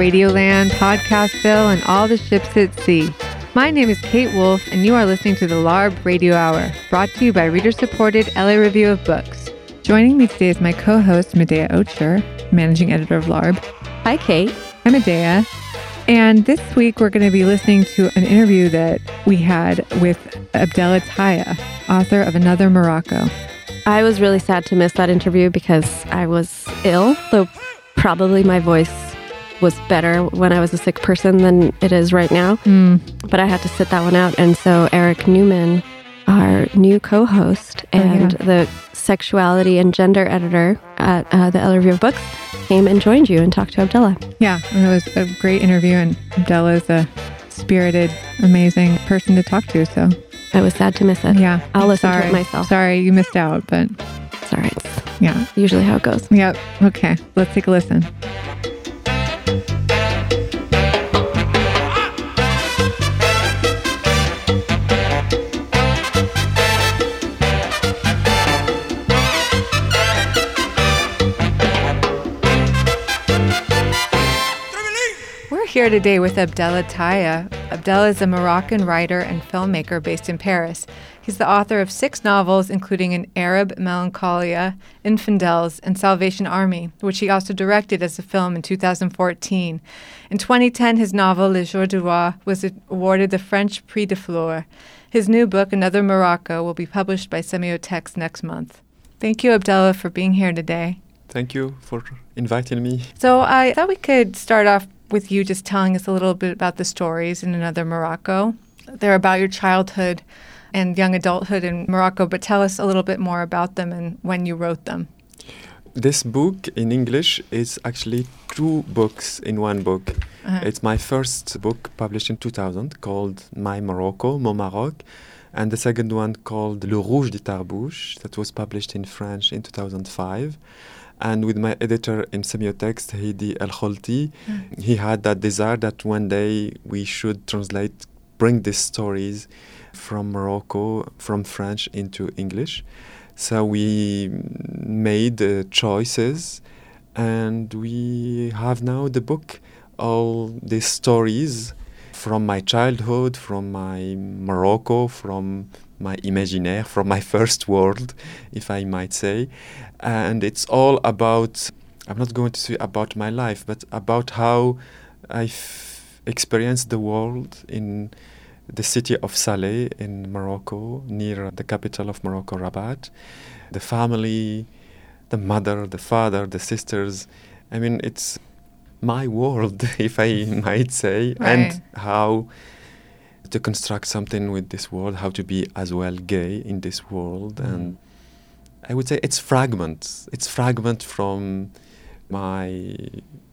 Radioland, Podcastville, and all the ships at sea. My name is Kate Wolf, and you are listening to the LARB Radio Hour, brought to you by reader supported LA Review of Books. Joining me today is my co host, Medaya Ocher, managing editor of LARB. Hi, Kate. I'm Medaya. And this week, we're going to be listening to an interview that we had with Abdellah Taia, author of Another Morocco. I was really sad to miss that interview because I was ill, though probably my voice was better when I was a sick person than it is right now. Mm. But I had to sit that one out. And so Eric Newman, our new co host and yeah. the sexuality and gender editor at uh, the Review of Books, came and joined you and talked to Abdellah. Yeah, and it was a great interview, and Abdellah is a spirited, amazing person to talk to. So, I was sad to miss it. yeah. I'll listen sorry. to it myself. Sorry, you missed out, but It's all right. Yeah. usually how it goes. Yep. Okay, let's take a listen. Here today with Abdellah Taia. Abdellah is a Moroccan writer and filmmaker based in Paris. He's the author of six novels, including An Arab Melancholia, Infidels, and Salvation Army, which he also directed as a film in 2014. In 2010, his novel Le Jour du Roi was awarded the French Prix de Flore. His new book, Another Morocco, will be published by Semiotext next month. Thank you, Abdellah, for being here today. Thank you for inviting me. So I thought we could start off with you just telling us a little bit about the stories in Another Morocco. They're about your childhood and young adulthood in Morocco, but tell us a little bit more about them and when you wrote them. This book in English is actually two books in one book. Uh-huh. It's my first book published in 2000 called My Morocco, Mon Maroc, and the second one called Le Rouge de Tarbouche that was published in French in 2005. And with my editor in Semiotext, Hedi El Kholti, he had that desire that one day we should translate, bring these stories from Morocco, from French into English. So we made uh, choices, and we have now the book, all these stories from my childhood, from my Morocco, from my imaginaire, from my first world, if I might say. And it's all about, I'm not going to say about my life, but about how I've experienced the world in the city of Salé in Morocco, near the capital of Morocco, Rabat. The family, the mother, the father, the sisters. I mean, it's my world, if I might say, Right. and how to construct something with this world, how to be as well gay in this world. Mm. And I would say it's fragments. It's fragment from my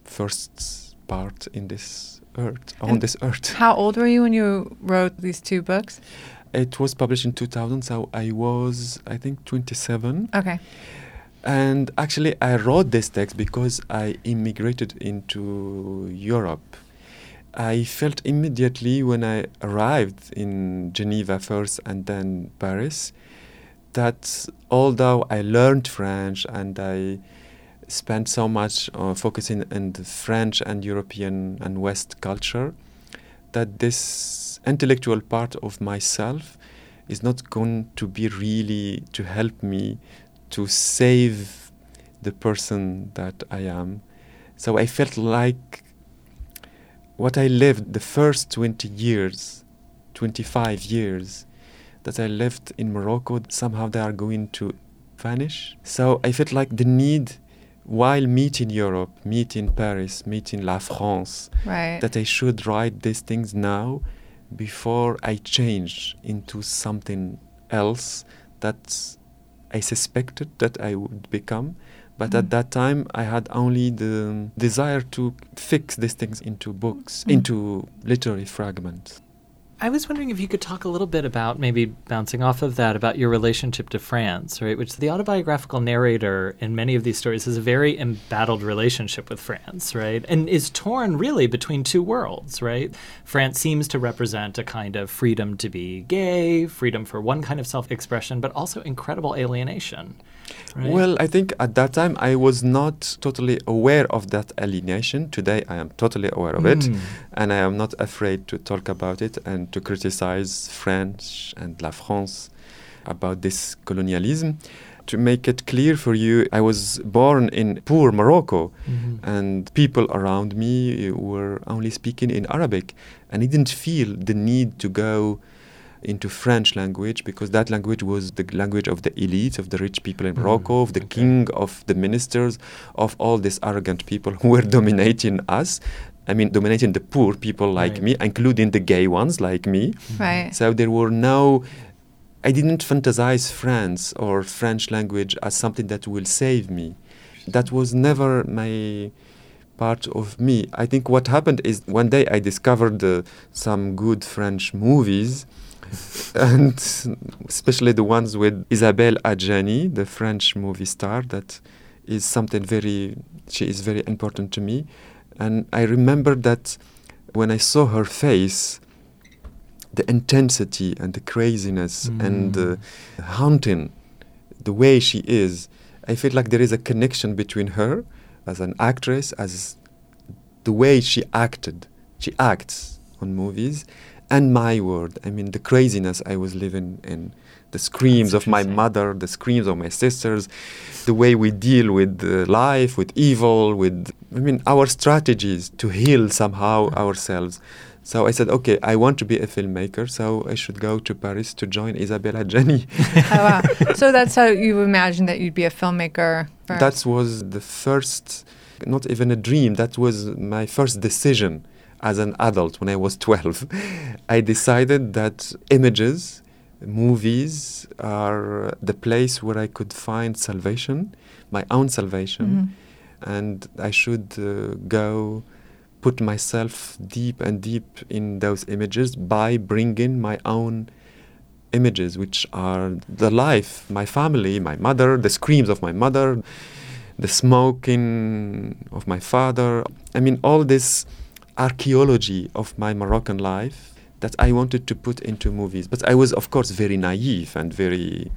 first part in this earth, on And this earth. How old were you when you wrote these two books? It was published in 2000, so I was, I think, 27. Okay. And actually, I wrote this text because I immigrated into Europe. I felt immediately when I arrived in Geneva first and then Paris that although I learned French and I spent so much uh, focusing on the French and European and West culture, that this intellectual part of myself is not going to be really to help me to save the person that I am. So I felt like what I lived the first 20 years, 25 years that I lived in Morocco, somehow they are going to vanish. So I felt like the need, while meeting Europe, meeting Paris, meeting La France, Right. that I should write these things now before I change into something else that I suspected that I would become. But Mm. at that time, I had only the desire to fix these things into books, Mm. into literary fragments. I was wondering if you could talk a little bit about maybe bouncing off of that about your relationship to France, right? Which the autobiographical narrator in many of these stories has a very embattled relationship with France, right? And is torn really between two worlds, right? France seems to represent a kind of freedom to be gay, freedom for one kind of self expression, but also incredible alienation. Right. Well, I think at that time I was not totally aware of that alienation. Today I am totally aware of mm. it, hmm. and I am not afraid to talk about it and to criticize French and La France about this colonialism. To make it clear for you, I was born in poor Morocco, mm-hmm. and people around me were only speaking in Arabic, and I didn't feel the need to go into French language because that language was the language of the elites, of the rich people in mm, Morocco, of the okay. king, of the ministers, of all these arrogant people who were dominating us. I mean, dominating the poor people like right. me, including the gay ones like me. Right. So there were no. I didn't fantasize France or French language as something that will save me. That was never my part of me. I think what happened is one day I discovered uh, some good French movies and especially the ones with Isabelle Adjani, the French movie star, that is something very, she is very important to me. And I remember that when I saw her face, the intensity and the craziness mm. and the haunting, the way she is, I feel like there is a connection between her as an actress, as the way she acted, she acts on movies, and my world. I mean, the craziness I was living in, the screams of my mother, the screams of my sisters, the way we deal with uh, life, with evil, with, I mean, our strategies to heal somehow ourselves. So I said, okay, I want to be a filmmaker, so I should go to Paris to join Isabelle Adjani. oh, wow. So that's how you imagined that you'd be a filmmaker? First. That was the first, not even a dream, that was my first decision as an adult when I was 12, I decided that images, movies are the place where I could find salvation, my own salvation, mm-hmm. and I should uh, go put myself deep and deep in those images by bringing my own images, which are the life, my family, my mother, the screams of my mother, the smoking of my father. I mean, all this archaeology of my Moroccan life that I wanted to put into movies. But I was, of course, very naive and very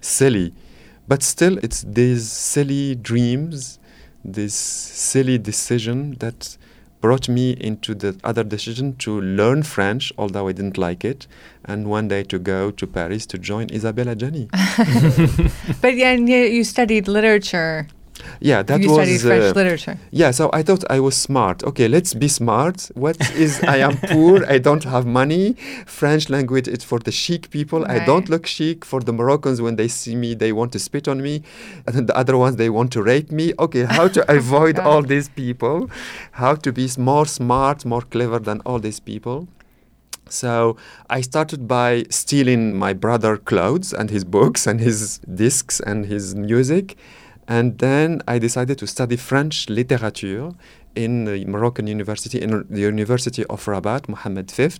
silly. But still, it's these silly dreams, this silly decision that brought me into the other decision to learn French, although I didn't like it, and one day to go to Paris to join Isabelle Adjani. but yeah, you studied literature yeah, that you was. studied French uh, literature. Yeah, so I thought I was smart. Okay, let's be smart. What is I am poor. I don't have money. French language is for the chic people. Right. I don't look chic. For the Moroccans, when they see me, they want to spit on me, and then the other ones they want to rape me. Okay, how to avoid all these people? How to be more smart, more clever than all these people? So I started by stealing my brother clothes and his books and his discs and his music and then I decided to study French literature in the Moroccan University, in the University of Rabat, Mohammed V.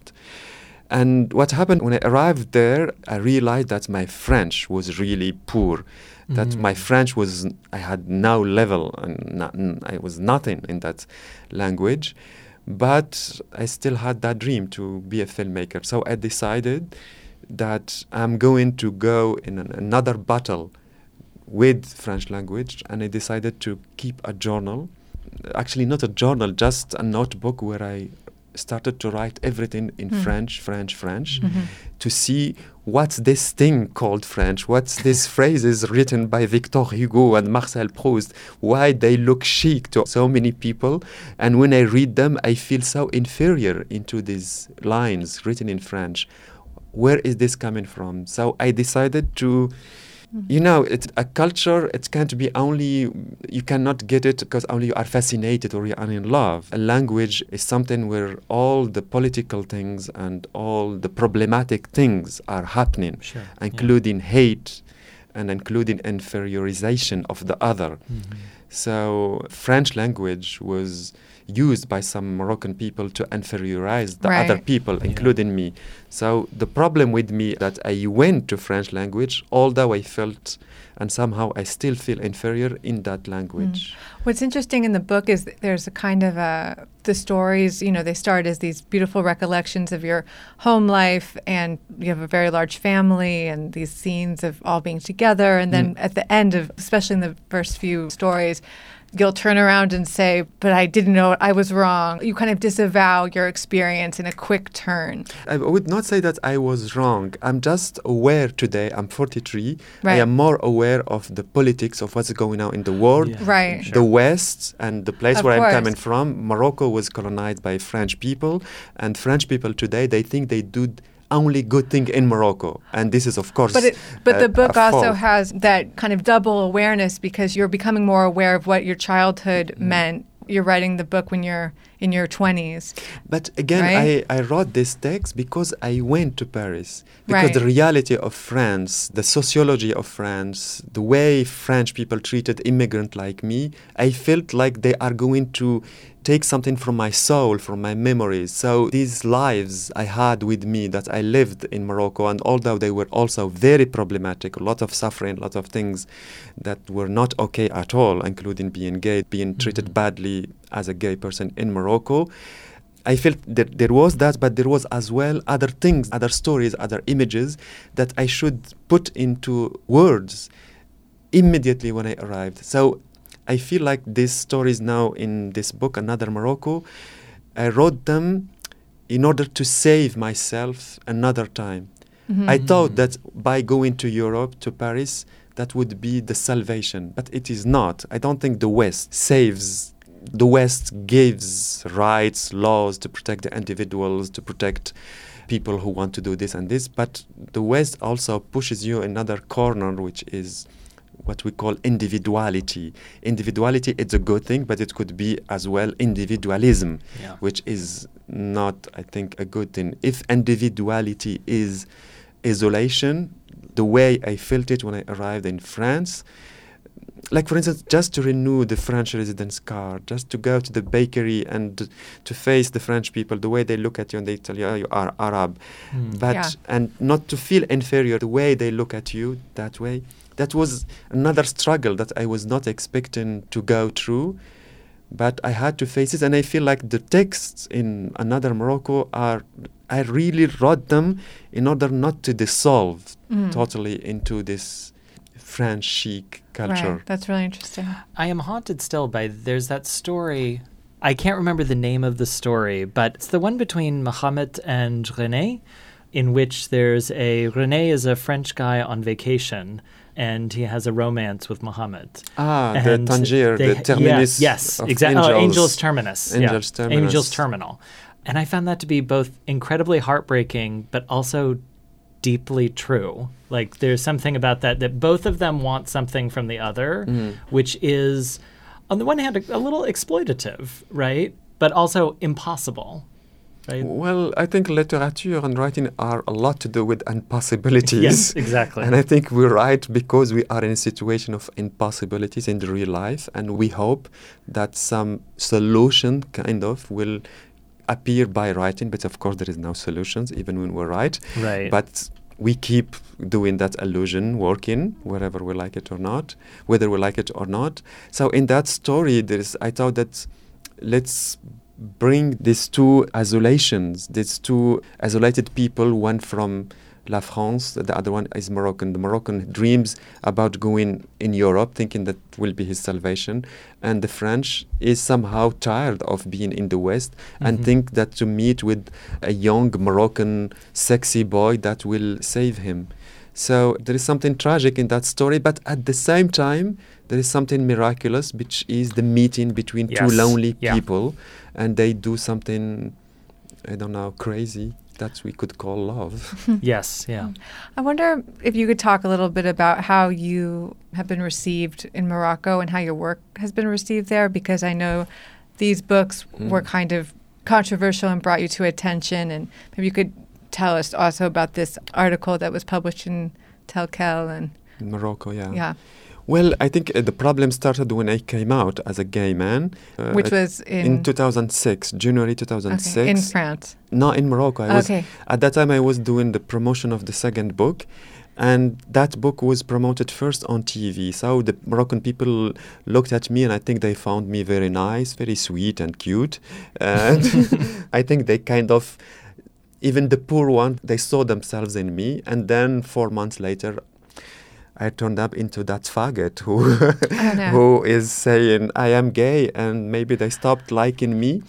And what happened when I arrived there, I realized that my French was really poor. That mm. my French was, I had no level, and not, I was nothing in that language. But I still had that dream to be a filmmaker. So I decided that I'm going to go in an, another battle with French language, and I decided to keep a journal. Actually, not a journal, just a notebook where I started to write everything in mm. French, French, French, mm-hmm. to see what's this thing called French, what's these phrases written by Victor Hugo and Marcel Proust, why they look chic to so many people. And when I read them, I feel so inferior into these lines written in French. Where is this coming from? So I decided to you know, it's a culture. It can't be only you cannot get it because only you are fascinated or you are in love. A language is something where all the political things and all the problematic things are happening, sure. including yeah. hate and including inferiorization of the other. Mm-hmm. So French language was used by some Moroccan people to inferiorize the Right. other people, including me. So the problem with me that I went to French language, although I felt and somehow I still feel inferior in that language. Mm. What's interesting in the book is that there's a kind of a the stories. You know, they start as these beautiful recollections of your home life, and you have a very large family, and these scenes of all being together. And then mm. at the end of, especially in the first few stories. You'll turn around and say, "But I didn't know I was wrong." You kind of disavow your experience in a quick turn. I would not say that I was wrong. I'm just aware today, I'm 43. Right. I am more aware of the politics of what's going on in the world. Yeah. Right. The West and the place Of where I'm coming from, Morocco was colonized by French people, and French people today they think they do only good thing in Morocco, and this is of course. But it, but uh, the book also fault. has that kind of double awareness because you're becoming more aware of what your childhood Mm-hmm. meant. You're writing the book when you're in your 20s. But again, Right? I, I wrote this text because I went to Paris. Because Right. the reality of France, the sociology of France, the way French people treated immigrant like me, I felt like they are going to take something from my soul, from my memories. So these lives I had with me that I lived in Morocco, and although they were also very problematic, a lot of suffering, a lot of things that were not okay at all, including being gay, being mm-hmm. treated badly as a gay person in Morocco. I felt that there was that, but there was as well other things, other stories, other images that I should put into words immediately when I arrived. So I feel like these stories now in this book, Another Morocco, I wrote them in order to save myself another time. Mm-hmm. I thought that by going to Europe, to Paris, that would be the salvation, but it is not. I don't think the West saves. The West gives rights, laws to protect the individuals, to protect people who want to do this and this, but the West also pushes you another corner, which is what we call individuality. Individuality is a good thing, but it could be as well individualism, Yeah. which is not, I think, a good thing. If individuality is isolation, the way I felt it when I arrived in France, like for instance, just to renew the French residence card, just to go to the bakery and to face the French people, the way they look at you and they tell you, oh, you are Arab, Mm. but Yeah. and not to feel inferior, the way they look at you that way, that was another struggle that I was not expecting to go through, but I had to face it, and I feel like the texts in another Morocco are. I really wrote them in order not to dissolve Mm. totally into this French chic culture. Right. That's really interesting. I am haunted still by there's that story. I can't remember the name of the story, but it's the one between Mohammed and René, in which there's a René is a French guy on vacation and he has a romance with Mohammed. Ah, And the Tangier, they- the terminus. Yes, of exactly. Angels. Oh, Angel's Terminus. yeah. Angel's Terminus. Angel's Terminal. And I found that to be both incredibly heartbreaking, but also deeply true. Like there's something about that that both of them want something from the other, Mm. which is, on the one hand, a, a little exploitative, right? But also impossible, right? Well, I think literature and writing are a lot to do with impossibilities. Yes, exactly. And I think we write because we are in a situation of impossibilities in the real life, and we hope that some solution kind of will appear by writing. But of course, there is no solutions even when we write. Right. But we keep doing that illusion working wherever we like it or not, whether we like it or not. So in that story, there is. I thought that let's bring these two isolations, these two isolated people, one from La France, the other one is Moroccan. The Moroccan dreams about going in Europe, thinking that will be his salvation, and the French is somehow tired of being in the West and Mhm. think that to meet with a young Moroccan sexy boy that will save him. So there is something tragic in that story, but at the same time, there is something miraculous, which is the meeting between two lonely Yeah. people, and they do something, I don't know, crazy that we could call love. yes, yeah. I wonder if you could talk a little bit about how you have been received in Morocco and how your work has been received there, because I know these books were Mm. kind of controversial and brought you to attention. And maybe you could tell us also about this article that was published in TelQuel and in Morocco, yeah. yeah. Well, I think uh, the problem started when I came out as a gay man. uh, Which was in, in 2006, January 2006. Okay. In France. No, in Morocco. I was, okay. At that time, I was doing the promotion of the second book. And that book was promoted first on TV. So the Moroccan people looked at me and I think they found me very nice, very sweet and cute. And I think they kind of, even the poor one, they saw themselves in me. And then four months later, I turned up into that faggot who oh, who is saying I am gay and maybe they stopped liking me.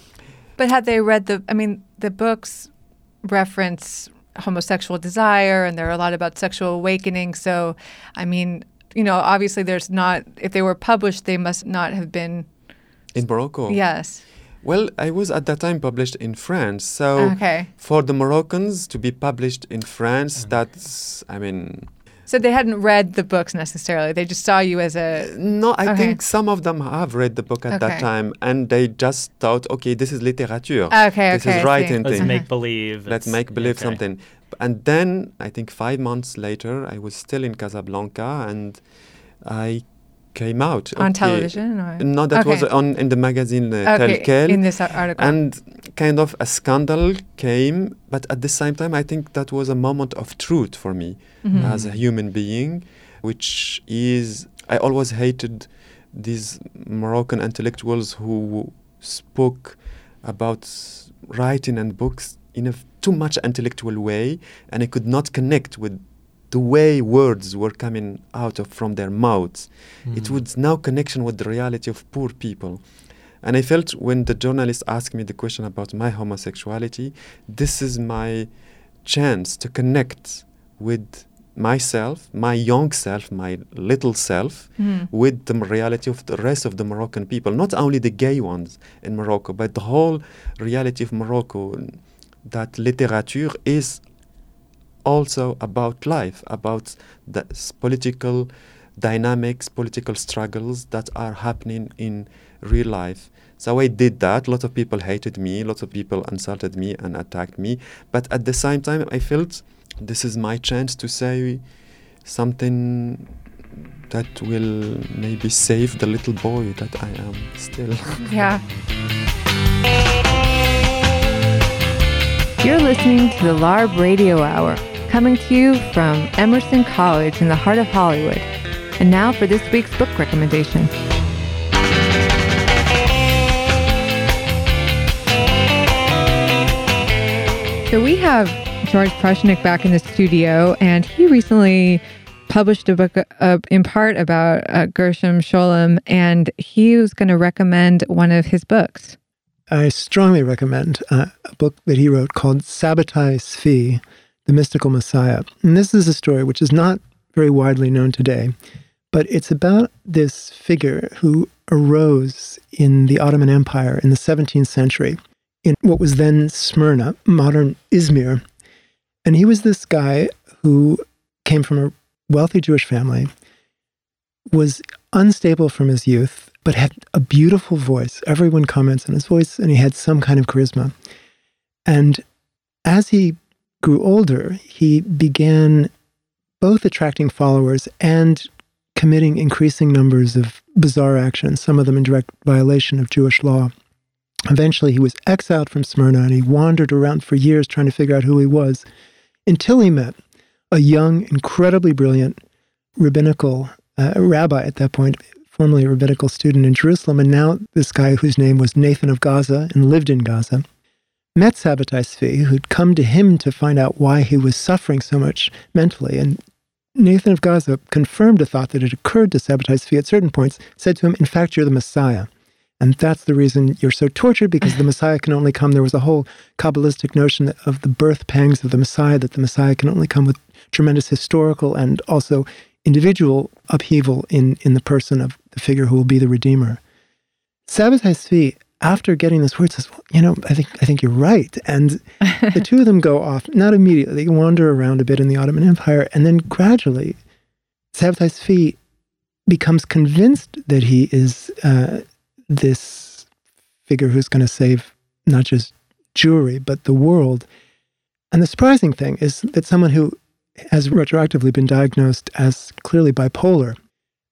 But had they read the I mean the books reference homosexual desire and there are a lot about sexual awakening so I mean you know obviously there's not if they were published they must not have been in Morocco. Yes. Well, I was at that time published in France. So okay. for the Moroccans to be published in France, mm-hmm. that's I mean so they hadn't read the books necessarily. They just saw you as a. No, I okay. think some of them have read the book at okay. that time, and they just thought, okay, this is literature. Okay, this okay, is writing Let's thing. make believe. Let's make believe okay. something. And then I think five months later, I was still in Casablanca, and I came out on television. Or? No, that was on in the magazine uh, okay, in this article. And kind of a scandal came, but at the same time, I think that was a moment of truth for me mm-hmm. as a human being, which is I always hated these Moroccan intellectuals who spoke about writing and books in a f- too much intellectual way, and I could not connect with the way words were coming out of from their mouths. Mm. It was no connection with the reality of poor people. And I felt when the journalist asked me the question about my homosexuality, this is my chance to connect with myself, my young self, my little self, mm. with the reality of the rest of the Moroccan people, not only the gay ones in Morocco, but the whole reality of Morocco. That literature is also about life, about the political dynamics, political struggles that are happening in real life. So I did that. Lots of people hated me, lots of people insulted me and attacked me. But at the same time, I felt this is my chance to say something that will maybe save the little boy that I am still. Yeah. You're listening to the LARB Radio Hour coming to you from Emerson College in the heart of Hollywood. And now for this week's book recommendation. So we have George Prochnik back in the studio, and he recently published a book uh, in part about uh, Gershom Scholem, and he was going to recommend one of his books. I strongly recommend uh, a book that he wrote called Sabbatai Tzvi, the mystical Messiah. And this is a story which is not very widely known today, but it's about this figure who arose in the Ottoman Empire in the 17th century in what was then Smyrna, modern Izmir. And he was this guy who came from a wealthy Jewish family, was unstable from his youth, but had a beautiful voice. Everyone comments on his voice, and he had some kind of charisma. And as he grew older, he began both attracting followers and committing increasing numbers of bizarre actions, some of them in direct violation of Jewish law. Eventually, he was exiled from Smyrna and he wandered around for years trying to figure out who he was until he met a young, incredibly brilliant rabbinical uh, rabbi at that point, formerly a rabbinical student in Jerusalem, and now this guy whose name was Nathan of Gaza and lived in Gaza met Sabbatai who'd come to him to find out why he was suffering so much mentally. And Nathan of Gaza confirmed a thought that had occurred to Sabbatai at certain points, said to him, In fact, you're the Messiah. And that's the reason you're so tortured because the Messiah can only come. There was a whole Kabbalistic notion of the birth pangs of the Messiah, that the Messiah can only come with tremendous historical and also individual upheaval in, in the person of the figure who will be the Redeemer. Sabbatai after getting this word says, well, you know, I think I think you're right. And the two of them go off, not immediately, they wander around a bit in the Ottoman Empire, and then gradually Sabbatai Tzvi becomes convinced that he is uh, this figure who's going to save not just Jewry, but the world. And the surprising thing is that someone who has retroactively been diagnosed as clearly bipolar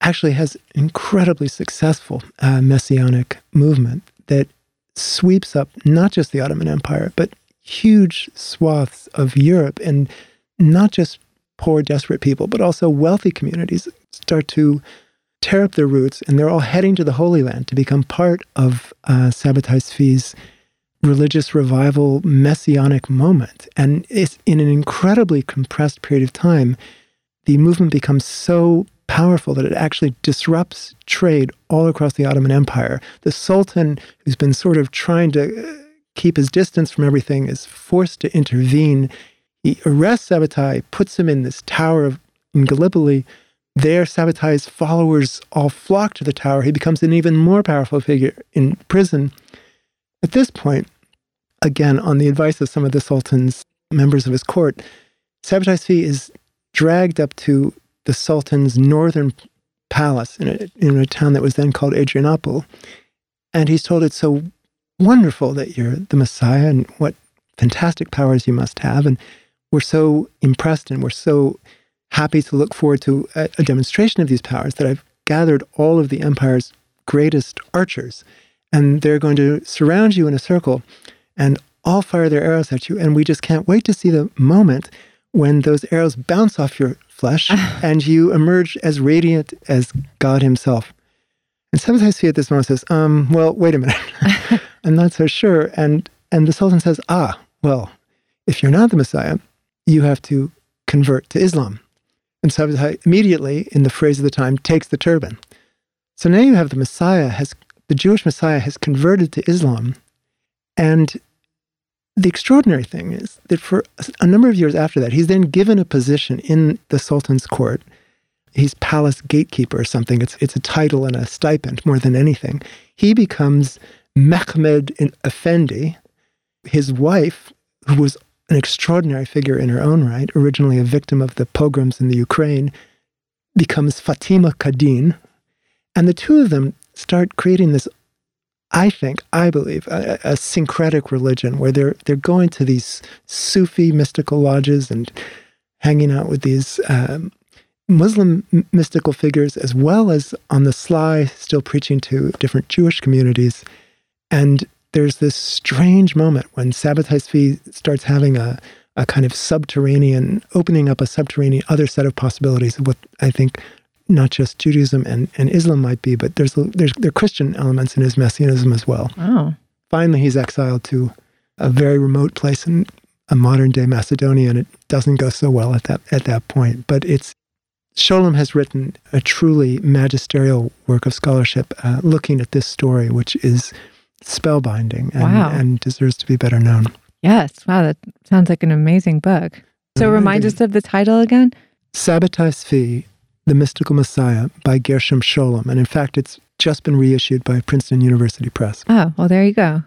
actually has an incredibly successful uh, messianic movement that sweeps up not just the Ottoman Empire, but huge swaths of Europe and not just poor, desperate people, but also wealthy communities start to tear up their roots and they're all heading to the Holy Land to become part of uh, Sabbatai Tzvi's religious revival messianic moment. And it's in an incredibly compressed period of time, the movement becomes so powerful that it actually disrupts trade all across the Ottoman Empire. The Sultan, who's been sort of trying to uh, keep his distance from everything, is forced to intervene. He arrests Sabbatai, puts him in this tower of, in Gallipoli. There, Sabbatai's followers all flock to the tower. He becomes an even more powerful figure in prison. At this point, again, on the advice of some of the Sultan's members of his court, Sabbatai fee is dragged up to the Sultan's northern palace in a, in a town that was then called Adrianople. And he's told it's so wonderful that you're the Messiah and what fantastic powers you must have. And we're so impressed and we're so happy to look forward to a, a demonstration of these powers that I've gathered all of the empire's greatest archers. And they're going to surround you in a circle and all fire their arrows at you. And we just can't wait to see the moment when those arrows bounce off your flesh and you emerge as radiant as God Himself. And Sabbatai Tzvi at this moment says, um, well, wait a minute. I'm not so sure. And and the Sultan says, ah, well, if you're not the Messiah, you have to convert to Islam. And Sabbatai immediately, in the phrase of the time, takes the turban. So now you have the Messiah has the Jewish Messiah has converted to Islam, and the extraordinary thing is that for a number of years after that, he's then given a position in the Sultan's court. He's palace gatekeeper or something. It's, it's a title and a stipend more than anything. He becomes Mehmed Effendi. His wife, who was an extraordinary figure in her own right, originally a victim of the pogroms in the Ukraine, becomes Fatima Kadin. And the two of them start creating this I think, I believe, a, a, syncretic religion where they're they're going to these Sufi mystical lodges and hanging out with these um, Muslim mystical figures, as well as on the sly, still preaching to different Jewish communities. And there's this strange moment when Sabbatai Tzvi starts having a a kind of subterranean, opening up a subterranean other set of possibilities of what I think not just Judaism and, and Islam might be, but there's there's there are Christian elements in his messianism as well. Oh. Finally, he's exiled to a very remote place in a modern day Macedonia, and it doesn't go so well at that at that point. But it's Scholem has written a truly magisterial work of scholarship uh, looking at this story, which is spellbinding and, wow. and deserves to be better known. Yes. Wow. That sounds like an amazing book. So remind us of the title again. Sabbatai Tzvi, the Mystical Messiah by Gershom Scholem. And in fact, it's just been reissued by Princeton University Press. Oh, well, there you go.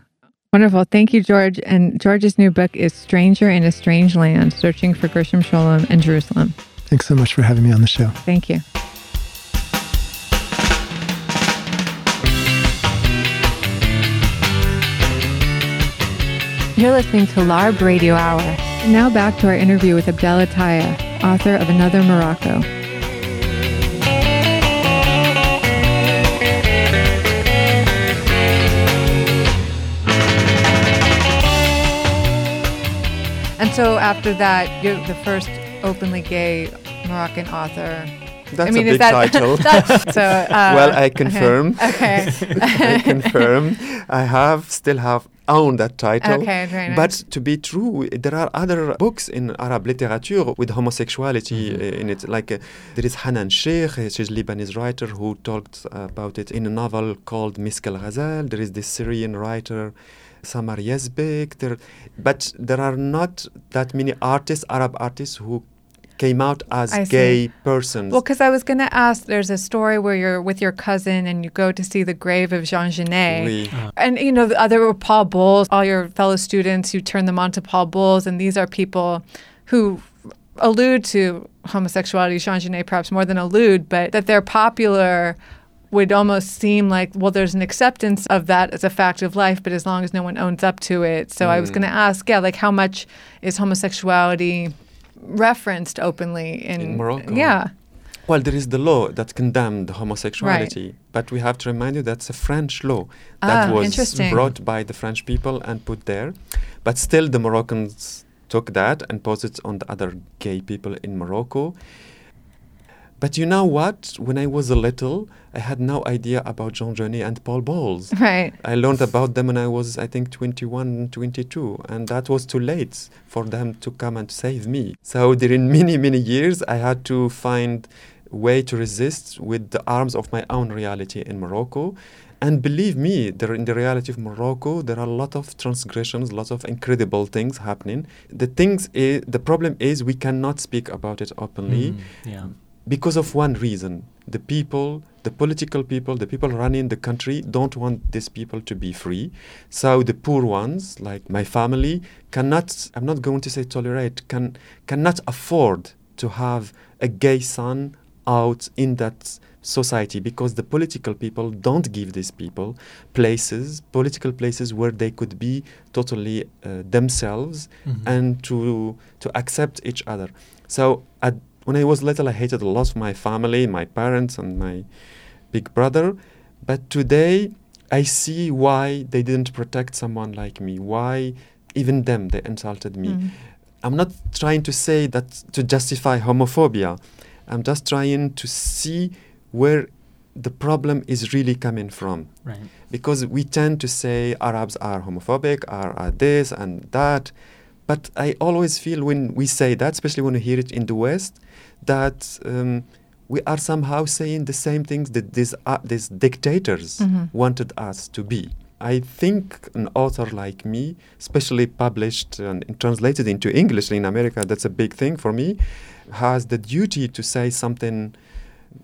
Wonderful. Thank you, George. And George's new book is Stranger in a Strange Land Searching for Gershom Scholem and Jerusalem. Thanks so much for having me on the show. Thank you. You're listening to LARB Radio Hour. And now back to our interview with Abdellah Taia, author of Another Morocco. So after that, you're the first openly gay Moroccan author. That's I mean, a is big that title. so? Uh, well, I confirm. Okay. I confirm. I have still have owned that title. Okay, nice. But to be true, there are other books in Arab literature with homosexuality uh, in it. Like uh, there is Hanan Sheikh, uh, she's a Lebanese writer who talked about it in a novel called Misk al Ghazal. There is this Syrian writer. Samar Yazbek, there, but there are not that many artists, Arab artists, who came out as I see. gay persons. Well, because I was going to ask, there's a story where you're with your cousin and you go to see the grave of Jean Genet. Oui. Uh-huh. And, you know, the other were Paul Bowles, all your fellow students, you turn them on to Paul Bowles. And these are people who allude to homosexuality, Jean Genet perhaps more than allude, but that they're popular would almost seem like, well, there's an acceptance of that as a fact of life, but as long as no one owns up to it. So I was going to ask, yeah, like how much is homosexuality referenced openly in, In Morocco? Yeah. Well, there is the law that condemned homosexuality, but we have to remind you that's a French law that Ah, was brought by the French people and put there. But still, the Moroccans took that and put it on the other gay people in Morocco. But you know what? When I was a little, I had no idea about Jean Genet and Paul Bowles. Right. I learned about them when I was, I think, 21, 22, and that was too late for them to come and save me. So during many, many years, I had to find a way to resist with the arms of my own reality in Morocco. And believe me, there in the reality of Morocco, there are a lot of transgressions, lots of incredible things happening. The things, i- the problem is we cannot speak about it openly Mm, yeah. Because of one reason the people the political people the people running the country don't want these people to be free so the poor ones like my family cannot i'm not going to say tolerate can cannot afford to have a gay son out in that society because the political people don't give these people places political places where they could be totally uh, themselves Mhm. and to to accept each other. So at, when I was little, I hated a lot of my family, my parents, and my big brother. But today, I see why they didn't protect someone like me. Why even them they insulted me. Mm. I'm not trying to say that to justify homophobia. I'm just trying to see where the problem is really coming from Right. because we tend to say Arabs are homophobic, are, are this and that. But I always feel when we say that, especially when we hear it in the West, that um, we are somehow saying the same things that these, uh, these dictators Mhm. wanted us to be. I think an author like me, especially published and translated into English in America, that's a big thing for me, has the duty to say something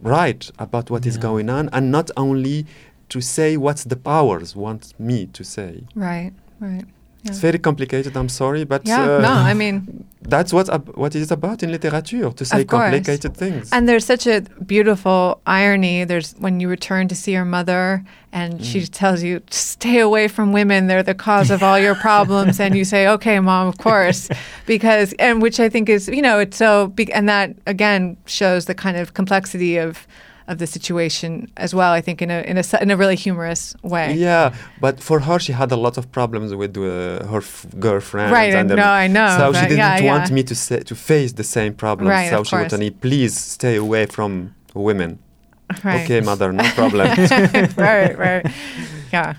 right about what is Yeah. going on and not only to say what the powers want me to say. Right. Right. It's very complicated, I'm sorry, but Yeah. uh, no, I mean, that's what, ab- what it is about in literature, to say complicated things. And there's such a beautiful irony. There's when you return to see your mother and she tells you, stay away from women. They're the cause of all your problems. and you say, okay, mom, of course. Because, and which I think is, you know, it's so, be- and that again shows the kind of complexity of, of the situation as well, I think, in a, in a, in a really humorous way. Yeah, but for her, she had a lot of problems with uh, her f- girlfriend. Right, I and know, I know, So she didn't yeah, want yeah. me to say, to face the same problems. Right, so she would me, please stay away from women. Right. Okay, mother, no problem. right, right. Yeah.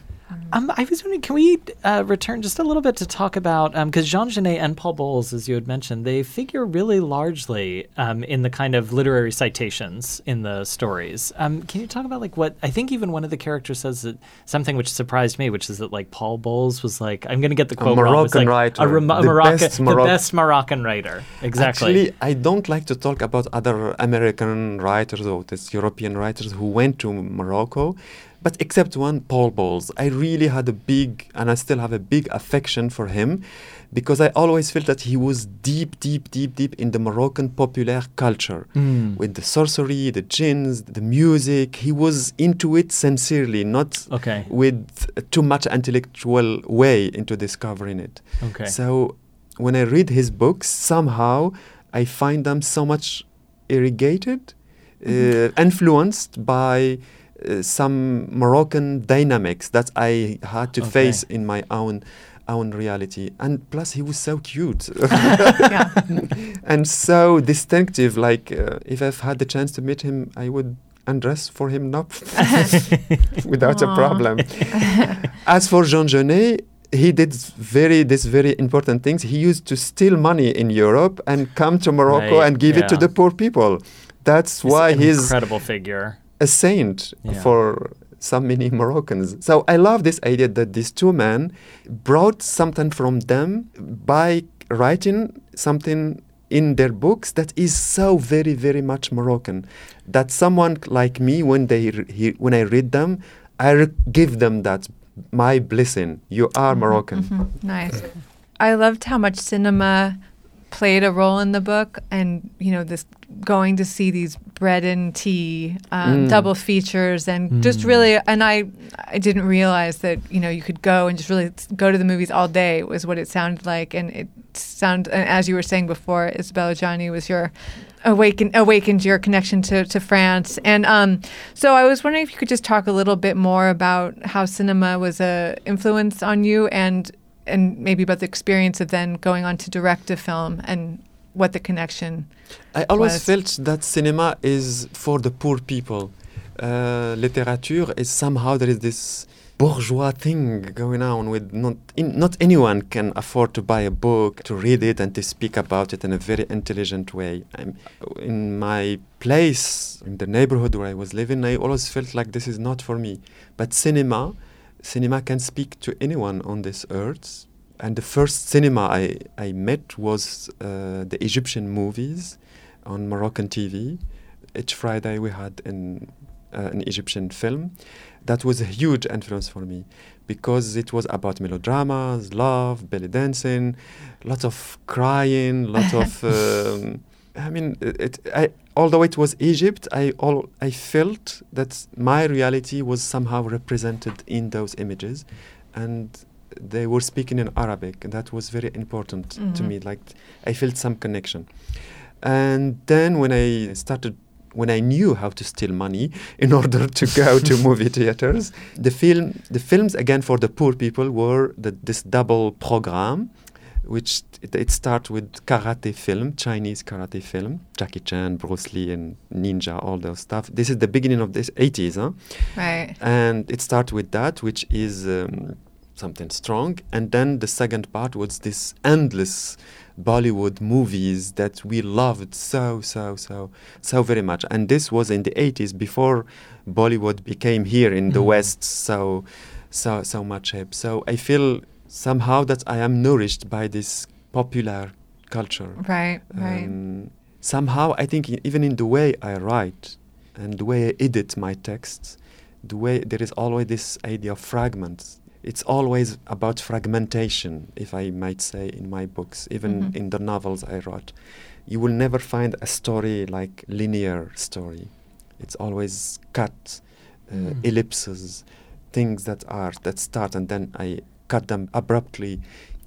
Um, I was wondering, can we uh, return just a little bit to talk about because Jean Genet and Paul Bowles, as you had mentioned, they figure really largely um, in the kind of literary citations in the stories. Um, can you talk about like what I think even one of the characters says that something which surprised me, which is that like Paul Bowles was like I'm going to get the quote wrong, was Moroccan like, writer, a, Remo- the Moroccan, best the best Moroccan writer, exactly. Actually, I don't like to talk about other American writers or this European writers who went to Morocco, but except one, Paul Bowles. I really had a big, and I still have a big affection for him because I always felt that he was deep, deep, deep, deep in the Moroccan popular culture Mm. with the sorcery, the jinns, the music. He was into it sincerely, not Okay. with too much intellectual way into discovering it. Okay. So when I read his books, somehow I find them so much irrigated, uh, influenced by some Moroccan dynamics that I had to Okay. face in my own own reality. And plus, he was so cute and so distinctive. Like uh, if I've had the chance to meet him, I would undress for him now without a problem. As for Jean Genet, he did very this very important things. He used to steal money in Europe and come to Morocco Right, and give it to the poor people. That's He's why an he's incredible figure. A saint Yeah. for so many Moroccans. So I love this idea that these two men brought something from them by writing something in their books that is so very very much Moroccan that someone like me when they he, when I read them I re- give them that my blessing you are Moroccan Mhm. Nice. I loved how much cinema played a role in the book, and you know this going to see these bread and tea um, Mm. double features, and just Mm. really, and I I didn't realize that you know you could go and just really go to the movies all day was what it sounded like, and it sound and as you were saying before, Isabelle Adjani was your awaken awakened your connection to, to France. And um, so I was wondering if you could just talk a little bit more about how cinema was a influence on you and and maybe about the experience of then going on to direct a film and what the connection I always was. felt that cinema is for the poor people. Uh, literature is somehow there is this bourgeois thing going on with not in, not anyone can afford to buy a book to read it and to speak about it in a very intelligent way. I'm, in my place in the neighborhood where I was living, I always felt like this is not for me. But cinema, cinema can speak to anyone on this earth. And the first cinema I, I met was uh, the Egyptian movies on Moroccan TV. Each Friday we had an, uh, an Egyptian film. That was a huge influence for me because it was about melodramas, love, belly dancing, lots of crying, lots of. Um, I mean, it, I, although it was Egypt, I all I felt that my reality was somehow represented in those images, and they were speaking in Arabic, and that was very important to Mhm. me. Like I felt some connection. And then when I started, when I knew how to steal money in order to go to movie theaters, the film, the films again for the poor people were the, this double program, which it, it starts with karate film, Chinese karate film, Jackie Chan, Bruce Lee, and Ninja, all those stuff. This is the beginning of this 80s, huh? right and it starts with that which is um, something strong and then the second part was this endless bollywood movies that we loved so so so so very much and this was in the 80s before bollywood became here in the Mhm. west so so so much hip so i feel somehow that i am nourished by this popular culture right right um, somehow, I think even in the way I write and the way I edit my texts, the way there is always this idea of fragments. It's always about fragmentation, if I might say, in my books, even Mhm. in the novels I wrote. You will never find a story like linear story. It's always cut, uh, Mm. ellipses, things that are that start and then I cut them abruptly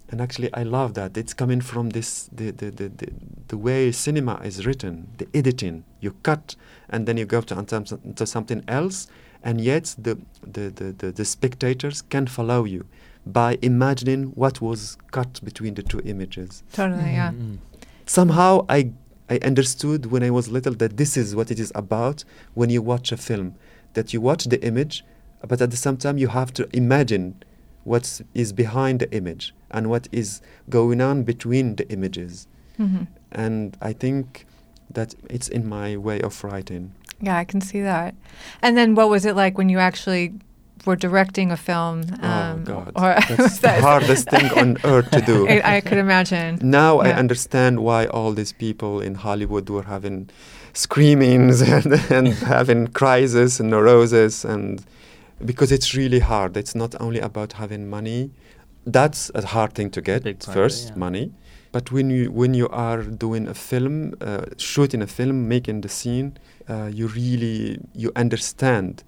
and actually i love that it's coming from this the, the, the, the, the way cinema is written the editing you cut and then you go to, to something else and yet the, the, the, the, the spectators can follow you by imagining what was cut between the two images totally yeah Mm. somehow I I understood when I was little that this is what it is about when you watch a film. That you watch the image, but at the same time you have to imagine what is behind the image and what is going on between the images. hmm And I think that it's in my way of writing. yeah i can see that and then what was it like when you actually were directing a film oh God, or that's was the hardest thing on earth to do. I, I could imagine Now I understand why all these people in Hollywood were having screamings and, and having crisis and neuroses and because it's really hard. It's not only about having money. That's a hard thing to get Big part first, yeah. money. But when you when you are doing a film, uh, shooting a film, making the scene, uh, you really you understand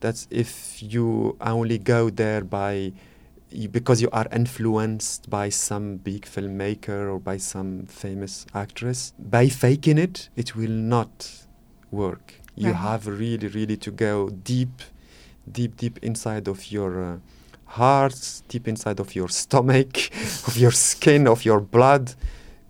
that if you only go there by you, because you are influenced by some big filmmaker or by some famous actress, by faking it, it will not work. You Right. have really, really to go deep, deep, deep inside of your uh, heart, deep inside of your stomach, of your skin, of your blood,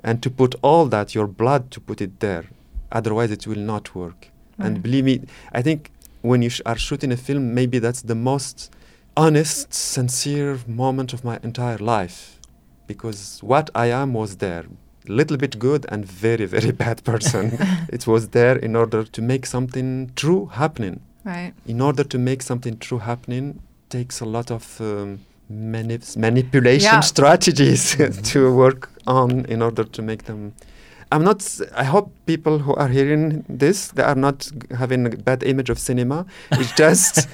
and to put all that, your blood, to put it there. Otherwise, it will not work. And believe me, I think when you sh- are shooting a film, maybe that's the most honest, sincere moment of my entire life. Because what I am was there. Little bit good and very, very bad person. it was there in order to make something true happening. Right In order to make something true happening, takes a lot of um, manip- manipulation Yeah. strategies to work on in order to make them. I'm not. s- I hope people who are hearing this, they are not having a bad image of cinema. It's just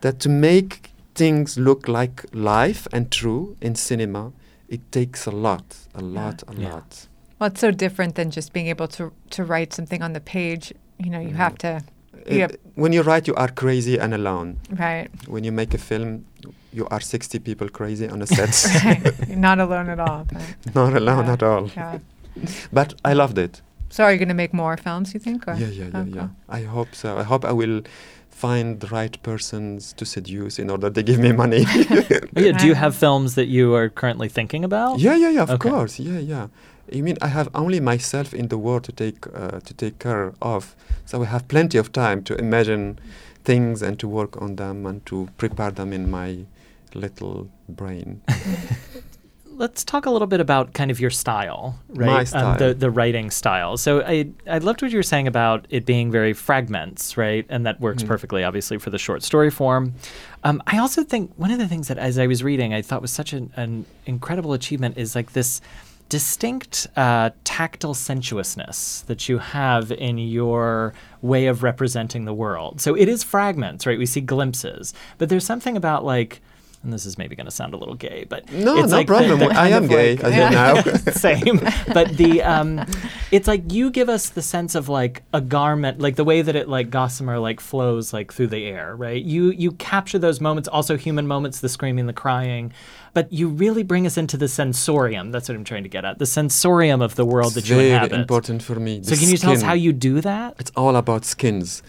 that to make things look like life and true in cinema, it takes a lot, a lot, a Yeah. lot. well it's so different than just being able to to write something on the page you know you Mm. have to It- Yep. Uh, when you write, you are crazy and alone. right When you make a film, you are 60 people crazy on a set. right not alone at all but, Not alone Yeah. at all. yeah But I loved it. So are you going to make more films? You think? Or? Yeah, yeah, yeah, Okay. yeah. I hope so. I hope I will find the right persons to seduce in order to give me money. Oh, yeah, do you have films that you are currently thinking about? yeah, yeah, yeah. Of Okay. course. Yeah, yeah. I mean, I have only myself in the world to take uh, to take care of, so I have plenty of time to imagine things and to work on them and to prepare them in my little brain. Let's talk a little bit about kind of your style, right? My Um, style. the the writing style. So I I loved what you were saying about it being very fragments, right? And that works Mhm. perfectly, obviously, for the short story form. Um, I also think one of the things that, as I was reading, I thought was such an, an incredible achievement is like this distinct uh, tactile sensuousness that you have in your way of representing the world. So it is fragments, right? We see glimpses, but there's something about like. And this is maybe going to sound a little gay, but No, it's no like the- problem. the I am gay, like- as you know. Same, but the um, it's like you give us the sense of like a garment, like the way that it like gossamer like flows like through the air, right? You you capture those moments, also human moments, the screaming, the crying, but you really bring us into the sensorium. That's what I'm trying to get at, the sensorium of the world it's that you very inhabit. important for me. So the can you tell us how you do that? It's all about skins.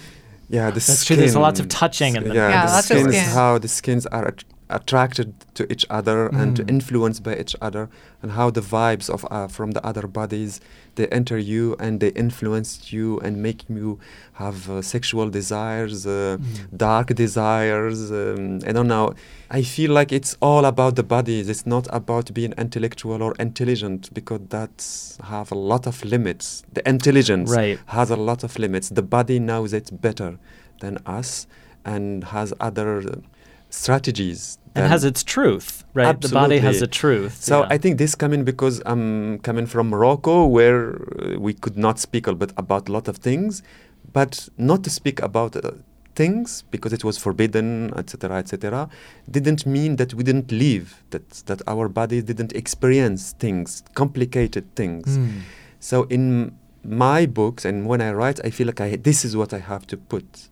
Yeah, the That's true, there's lots of touching in the- Yeah, Yeah, the lots of skins, skin. how the skins are at- attracted to each other and Mm. influenced by each other, and how the vibes of uh, from the other bodies they enter you and they influence you and make you have uh, sexual desires, uh, Mm. dark desires. Um, I don't know. I feel like it's all about the bodies. It's not about being intellectual or intelligent because that's have a lot of limits. The intelligence Right. has a lot of limits. The body knows it better than us and has other strategies. And has its truth, right? Absolutely. The body has a truth. so yeah. I think this coming because I'm coming from Morocco, where uh, we could not speak a bit about a lot of things, but not to speak about uh, things because it was forbidden, etc., etc. Didn't mean that we didn't live, that that our body didn't experience things, complicated things. Mm. So in my books and when I write, I feel like I, this is what I have to put: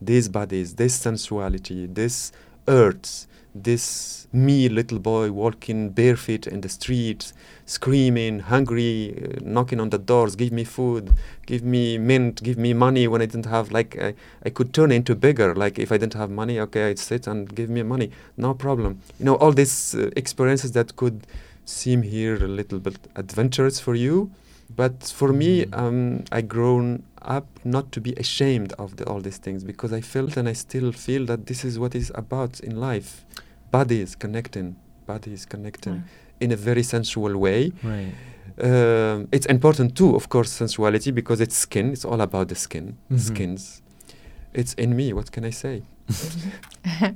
these bodies, this sensuality, this earth, this me, little boy, walking barefoot in the streets, screaming, hungry, uh, knocking on the doors, give me food, give me mint, give me money. When I didn't have, like, I, I could turn into bigger. Like if I didn't have money, okay, I'd sit and give me money, no problem. You know, all these uh, experiences that could seem here a little bit adventurous for you. But for me, Mm. um, I grown up not to be ashamed of the, all these things because I felt and I still feel that this is what is about in life. Bodies connecting, bodies connecting Mm. in a very sensual way. Right. Um, it's important too, of course, sensuality because it's skin. It's all about the skin, Mhm. skins. It's in me. What can I say?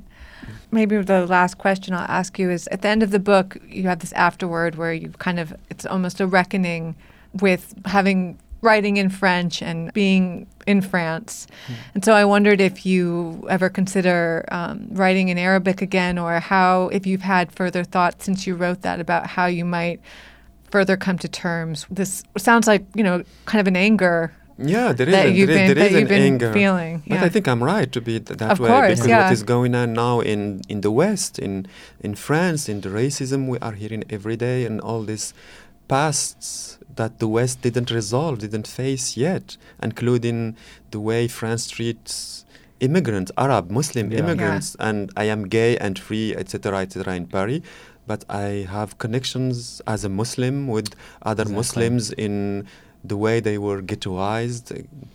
Maybe the last question I'll ask you is at the end of the book, you have this afterword where you kind of, it's almost a reckoning with having writing in French and being in France. And so I wondered if you ever consider um, writing in Arabic again or how, if you've had further thoughts since you wrote that about how you might further come to terms. This sounds like, you know, kind of an anger Yeah, there is, that you've there is, been, there is that you've an been anger. feeling. But. I think I'm right to be th- that Of way course, because yeah. what is going on now in, in the West, in in France, in the racism we are hearing every day, and all these pasts that the West didn't resolve, didn't face yet, including the way France treats immigrants, Arab, Muslim Yeah. immigrants, and I am gay and free, etc., etc., in Paris. But I have connections as a Muslim with other Exactly. Muslims in the way they were ghettoized,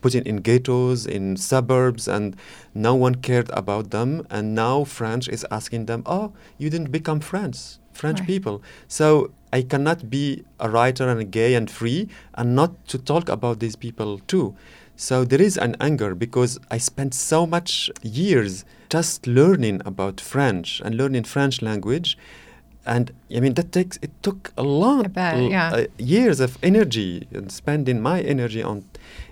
put in, in ghettos, in suburbs, and no one cared about them. And now France is asking them, oh, you didn't become French, French Right. people. So I cannot be a writer and gay and free and not to talk about these people too. So there is an anger because I spent so much years just learning about French and learning French language. And I mean that takes it took a lot I bet, l- yeah. uh, years of energy and spending my energy on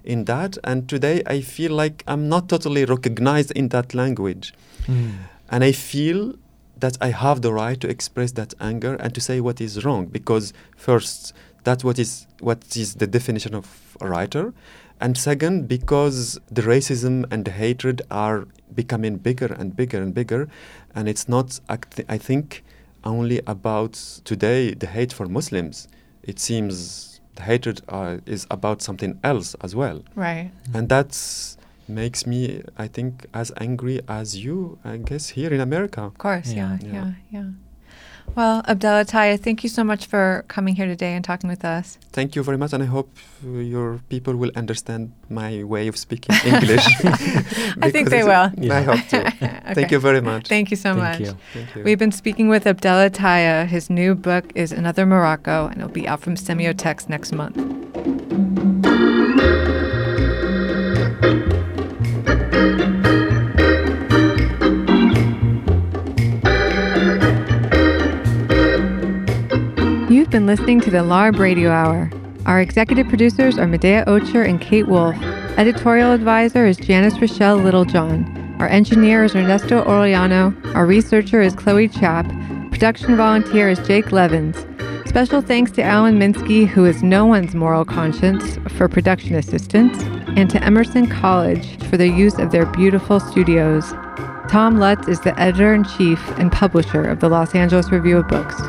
in that and today I feel like I'm not totally recognized in that language Mm. and I feel that I have the right to express that anger and to say what is wrong because first that's what is what is the definition of a writer and second because the racism and the hatred are becoming bigger and bigger and bigger and it's not I think only about today the hate for Muslims it seems the hatred uh, is about something else as well. Right. And that's makes me, I think, as angry as you, I guess, here in America. Of course. Yeah. Yeah. Yeah. Yeah. Yeah. Well, Abdellah Taia, thank you so much for coming here today and talking with us. Thank you very much, and I hope uh, your people will understand my way of speaking English. I think because they it's- will. I hope to. Okay. Thank you very much. Thank you so Thank much. you. Thank you. We've been speaking with Abdellah Taia. His new book is Another Morocco, and it'll be out from Semiotexte next month. You've been listening to the LARB Radio Hour. Our executive producers are Medaya Ocher and Kate Wolf. Editorial advisor is Janice Rochelle Littlejohn. Our engineer is Ernesto Orellano. Our researcher is Chloe Chap. Production volunteer is Jake Levins. Special thanks to Alan Minsky, who is no one's moral conscience, for production assistance, and to Emerson College for the use of their beautiful studios. Tom Lutz is the editor in chief and publisher of the Los Angeles Review of Books.